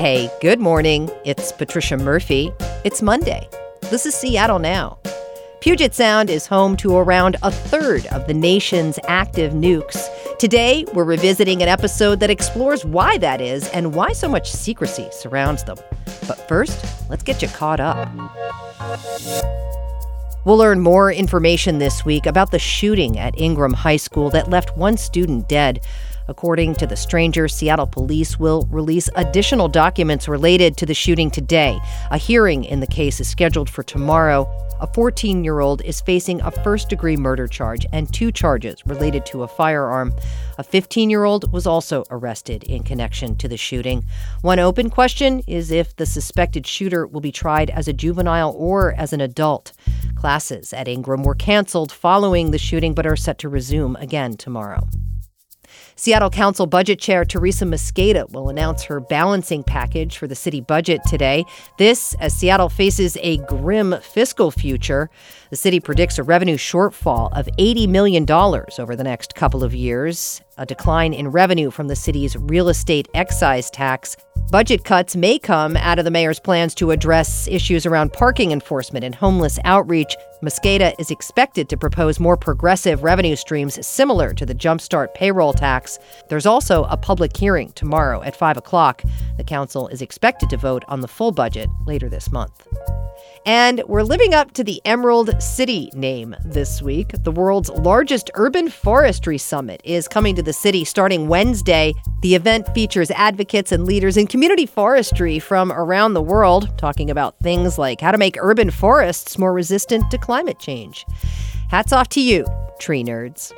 Hey, good morning. It's Patricia Murphy. It's Monday. This is Seattle Now. Puget Sound is home to around a third of the nation's active nukes. Today, we're revisiting an episode that explores why that is and why so much secrecy surrounds them. But first, let's get you caught up. We'll learn more information this week about the shooting at Ingraham High School that left one student dead. According to the stranger, Seattle police will release additional documents related to the shooting today. A hearing in the case is scheduled for tomorrow. A 14 year old is facing a first degree murder charge and two charges related to a firearm. A 15 year old was also arrested in connection to the shooting. One open question is if the suspected shooter will be tried as a juvenile or as an adult. Classes at Ingraham were canceled following the shooting but are set to resume again tomorrow. Seattle Council Budget Chair Teresa Mosqueda will announce her balancing package for the city budget today. This as Seattle faces a grim fiscal future. The city predicts a revenue shortfall of $80 million over the next couple of years, a decline in revenue from the city's real estate excise tax. Budget cuts may come out of the mayor's plans to address issues around parking enforcement and homeless outreach. Mosqueda is expected to propose more progressive revenue streams similar to the Jumpstart payroll tax. There's also a public hearing tomorrow at 5 o'clock. The council is expected to vote on the full budget later this month. And we're living up to the Emerald City name this week. The world's largest urban forestry summit is coming to the city starting Wednesday. The event features advocates and leaders in community forestry from around the world, talking about things like how to make urban forests more resistant to climate change. Hats off to you, tree nerds.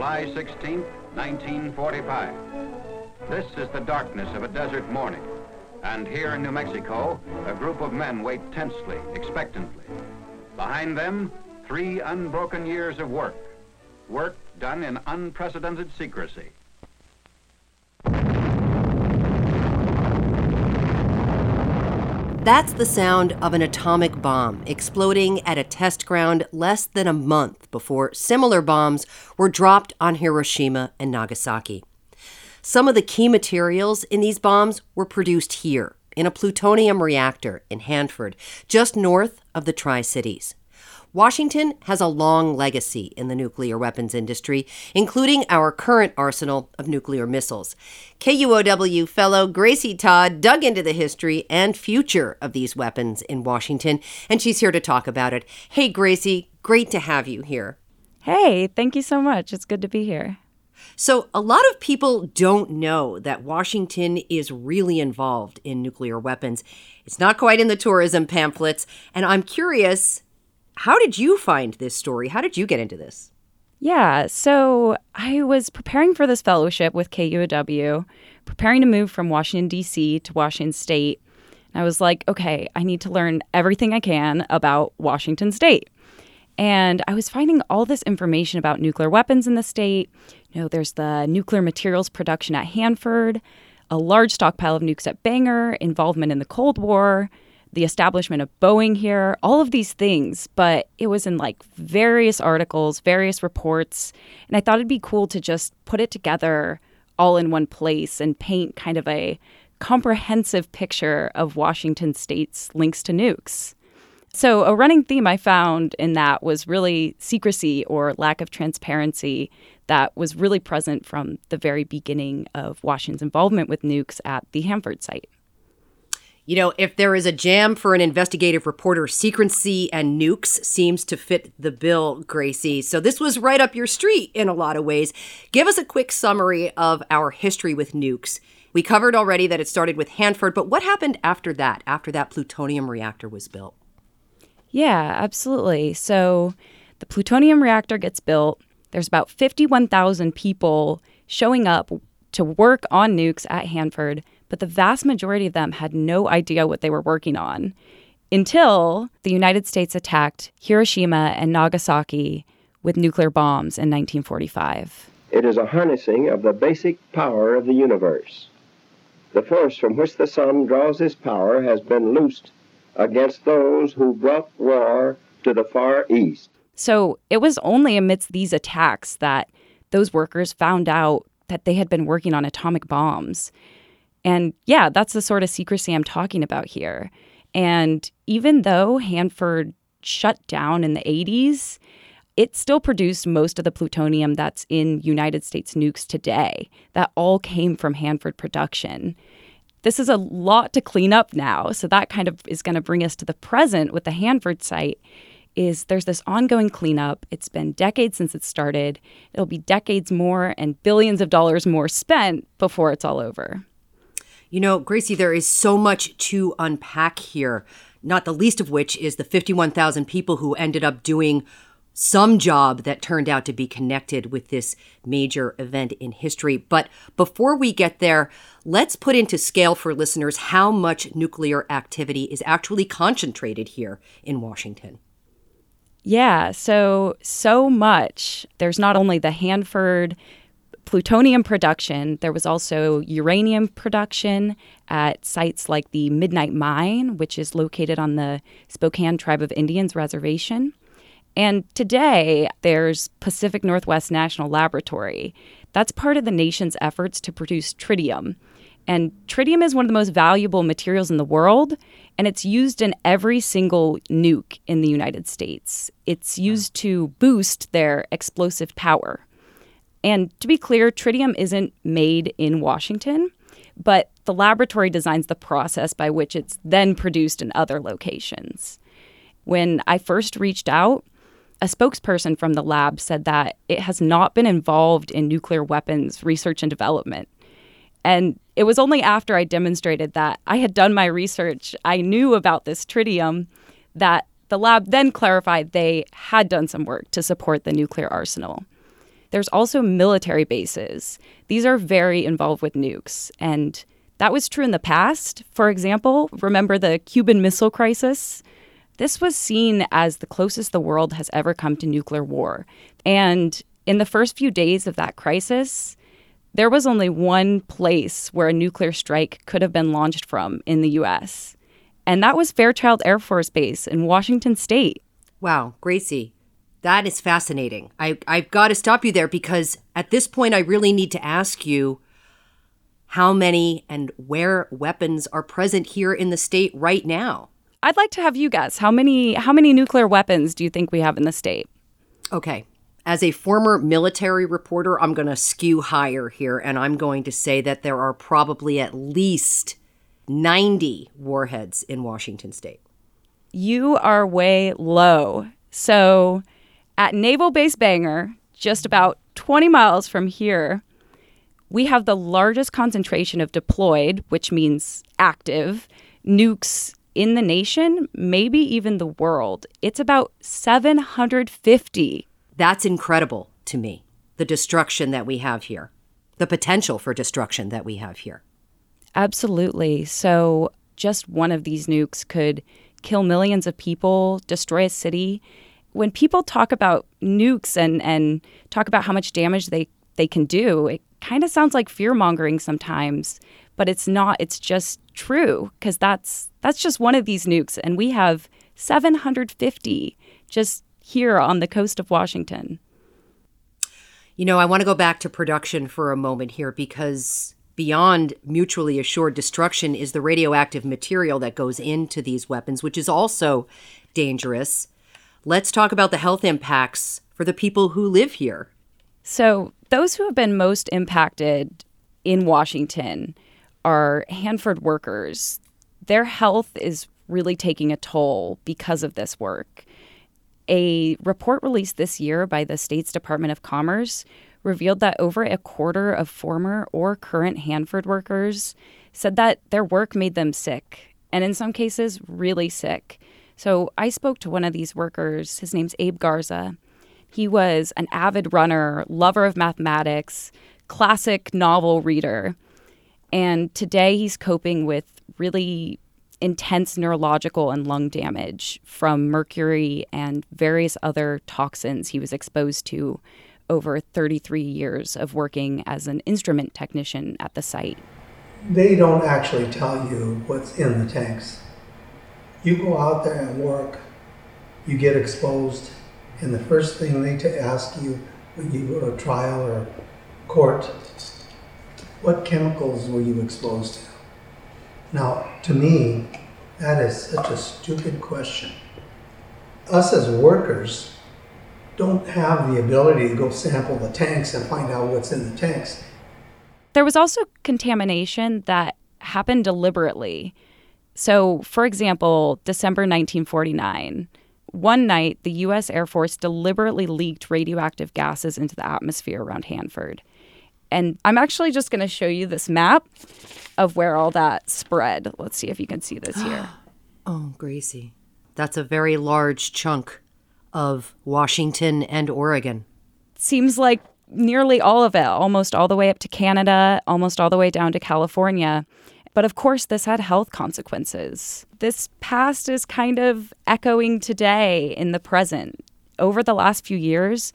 July 16, 1945. This is the darkness of a desert morning. And here in New Mexico, a group of men wait tensely, expectantly. Behind them, three unbroken years of work. Work done in unprecedented secrecy. That's the sound of an atomic bomb exploding at a test ground less than a month before similar bombs were dropped on Hiroshima and Nagasaki. Some of the key materials in these bombs were produced here in a plutonium reactor in Hanford, just north of the Tri Cities. Washington has a long legacy in the nuclear weapons industry, including our current arsenal of nuclear missiles. KUOW fellow Gracie Todd dug into the history and future of these weapons in Washington, and she's here to talk about it. Hey, Gracie, great to have you here. Hey, thank you so much. It's good to be here. So, a lot of people don't know that Washington is really involved in nuclear weapons. It's not quite in the tourism pamphlets, and I'm curious how did you find this story? How did you get into this? Yeah, so I was preparing for this fellowship with KUOW, preparing to move from Washington, D.C. to Washington State. And I was like, okay, I need to learn everything I can about Washington State. And I was finding all this information about nuclear weapons in the state. You know, there's the nuclear materials production at Hanford, a large stockpile of nukes at Bangor, involvement in the Cold War, the establishment of Boeing here, all of these things, but it was in like various articles, various reports. And I thought it'd be cool to just put it together all in one place and paint kind of a comprehensive picture of Washington state's links to nukes. So, a running theme I found in that was really secrecy or lack of transparency that was really present from the very beginning of Washington's involvement with nukes at the Hanford site. You know, if there is a jam for an investigative reporter, secrecy and nukes seems to fit the bill, Gracie. So this was right up your street in a lot of ways. Give us a quick summary of our history with nukes. We covered already that it started with Hanford, but what happened after that, after that plutonium reactor was built? Yeah, absolutely. So the plutonium reactor gets built. There's about 51,000 people showing up to work on nukes at Hanford but the vast majority of them had no idea what they were working on until the United States attacked Hiroshima and Nagasaki with nuclear bombs in 1945. It is a harnessing of the basic power of the universe. The force from which the sun draws its power has been loosed against those who brought war to the Far East. So it was only amidst these attacks that those workers found out that they had been working on atomic bombs. And yeah, that's the sort of secrecy I'm talking about here. And even though Hanford shut down in the 80s, it still produced most of the plutonium that's in United States nukes today. That all came from Hanford production. This is a lot to clean up now. So that kind of is going to bring us to the present with the Hanford site is there's this ongoing cleanup. It's been decades since it started. It'll be decades more and billions of dollars more spent before it's all over. You know, Gracie, there is so much to unpack here, not the least of which is the 51,000 people who ended up doing some job that turned out to be connected with this major event in history. But before we get there, let's put into scale for listeners how much nuclear activity is actually concentrated here in Washington. Yeah, so so much. There's not only the Hanford plutonium production, there was also uranium production at sites like the Midnight Mine, which is located on the Spokane Tribe of Indians reservation. And today, there's Pacific Northwest National Laboratory. That's part of the nation's efforts to produce tritium. And tritium is one of the most valuable materials in the world, and it's used in every single nuke in the United States. It's used to boost their explosive power. And to be clear, tritium isn't made in Washington, but the laboratory designs the process by which it's then produced in other locations. When I first reached out, a spokesperson from the lab said that it has not been involved in nuclear weapons research and development. And it was only after I demonstrated that I had done my research, I knew about this tritium, that the lab then clarified they had done some work to support the nuclear arsenal. There's also military bases. These are very involved with nukes. And that was true in the past. For example, remember the Cuban Missile Crisis? This was seen as the closest the world has ever come to nuclear war. And in the first few days of that crisis, there was only one place where a nuclear strike could have been launched from in the US. And that was Fairchild Air Force Base in Washington state. Wow, Gracie, that is fascinating. I, I've got to stop you there because at this point, I really need to ask you how many and where weapons are present here in the state right now. I'd like to have you guess how many how many nuclear weapons do you think we have in the state? Okay. As a former military reporter, I'm going to skew higher here and I'm going to say that there are probably at least 90 warheads in Washington state. You are way low. So, at Naval Base Bangor, just about 20 miles from here, we have the largest concentration of deployed, which means active, nukes in the nation, maybe even the world. It's about 750. That's incredible to me, the destruction that we have here, the potential for destruction that we have here. Absolutely. So, just one of these nukes could kill millions of people, destroy a city. When people talk about nukes and, and talk about how much damage they, they can do, it kind of sounds like fear mongering sometimes but it's not it's just true because that's that's just one of these nukes and we have 750 just here on the coast of Washington. You know, I want to go back to production for a moment here because beyond mutually assured destruction is the radioactive material that goes into these weapons, which is also dangerous. Let's talk about the health impacts for the people who live here. So, those who have been most impacted in Washington are Hanford workers. Their health is really taking a toll because of this work. A report released this year by the state's Department of Commerce revealed that over a quarter of former or current Hanford workers said that their work made them sick, and in some cases, really sick. So I spoke to one of these workers. His name's Abe Garza. He was an avid runner, lover of mathematics, classic novel reader. And today he's coping with really intense neurological and lung damage from mercury and various other toxins he was exposed to over 33 years of working as an instrument technician at the site. They don't actually tell you what's in the tanks. You go out there and work, you get exposed, and the first thing they to ask you when you go to trial or court, what chemicals were you exposed to? Now, to me, that is such a stupid question. Us as workers don't have the ability to go sample the tanks and find out what's in the tanks. There was also contamination that happened deliberately. So, for example, December 1949, one night the U.S. Air Force deliberately leaked radioactive gases into the atmosphere around Hanford. And I'm actually just going to show you this map of where all that spread. Let's see if you can see this here. oh, Gracie. That's a very large chunk of Washington and Oregon. Seems like nearly all of it, almost all the way up to Canada, almost all the way down to California. But of course, this had health consequences. This past is kind of echoing today in the present. Over the last few years,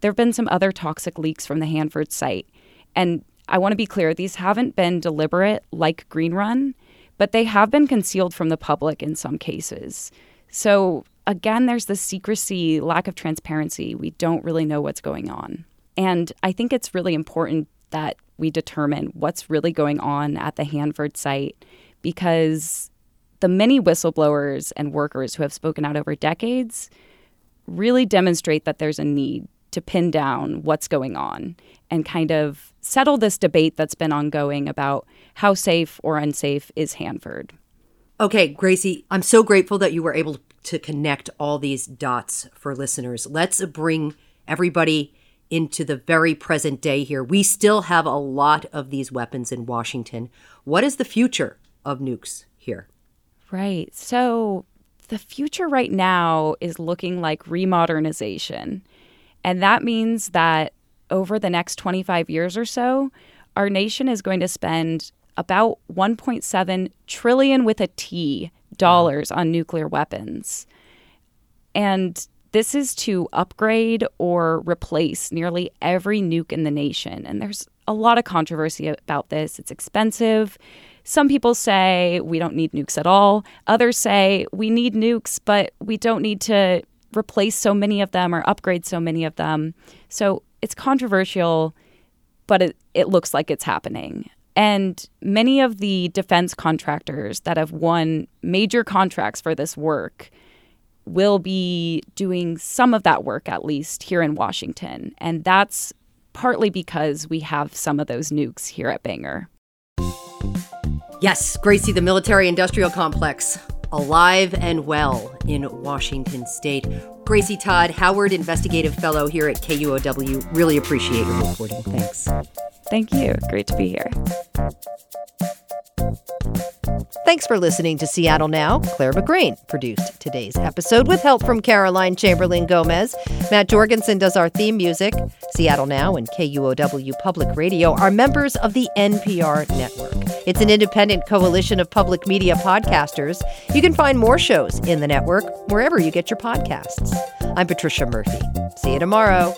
there have been some other toxic leaks from the Hanford site. And I want to be clear, these haven't been deliberate like Green Run, but they have been concealed from the public in some cases. So again, there's the secrecy, lack of transparency. We don't really know what's going on. And I think it's really important that we determine what's really going on at the Hanford site because the many whistleblowers and workers who have spoken out over decades really demonstrate that there's a need to pin down what's going on and kind of settle this debate that's been ongoing about how safe or unsafe is Hanford. Okay, Gracie, I'm so grateful that you were able to connect all these dots for listeners. Let's bring everybody into the very present day here. We still have a lot of these weapons in Washington. What is the future of nukes here? Right. So the future right now is looking like remodernization. And that means that over the next 25 years or so, our nation is going to spend about 1.7 trillion with a T dollars on nuclear weapons. And this is to upgrade or replace nearly every nuke in the nation. And there's a lot of controversy about this. It's expensive. Some people say we don't need nukes at all. Others say we need nukes, but we don't need to replace so many of them or upgrade so many of them. So it's controversial, but it, it looks like it's happening. And many of the defense contractors that have won major contracts for this work will be doing some of that work at least here in Washington. And that's partly because we have some of those nukes here at Bangor. Yes, Gracie, the military industrial complex, alive and well in Washington state. Gracie Todd, Howard Investigative Fellow here at KUOW. Really appreciate your reporting. Thanks. Thank you. Great to be here. Thanks for listening to Seattle Now. Claire McGrane produced today's episode with help from Caroline Chamberlain Gomez. Matt Jorgensen does our theme music. Seattle Now and KUOW Public Radio are members of the NPR network. It's an independent coalition of public media podcasters. You can find more shows in the network wherever you get your podcasts. I'm Patricia Murphy. See you tomorrow.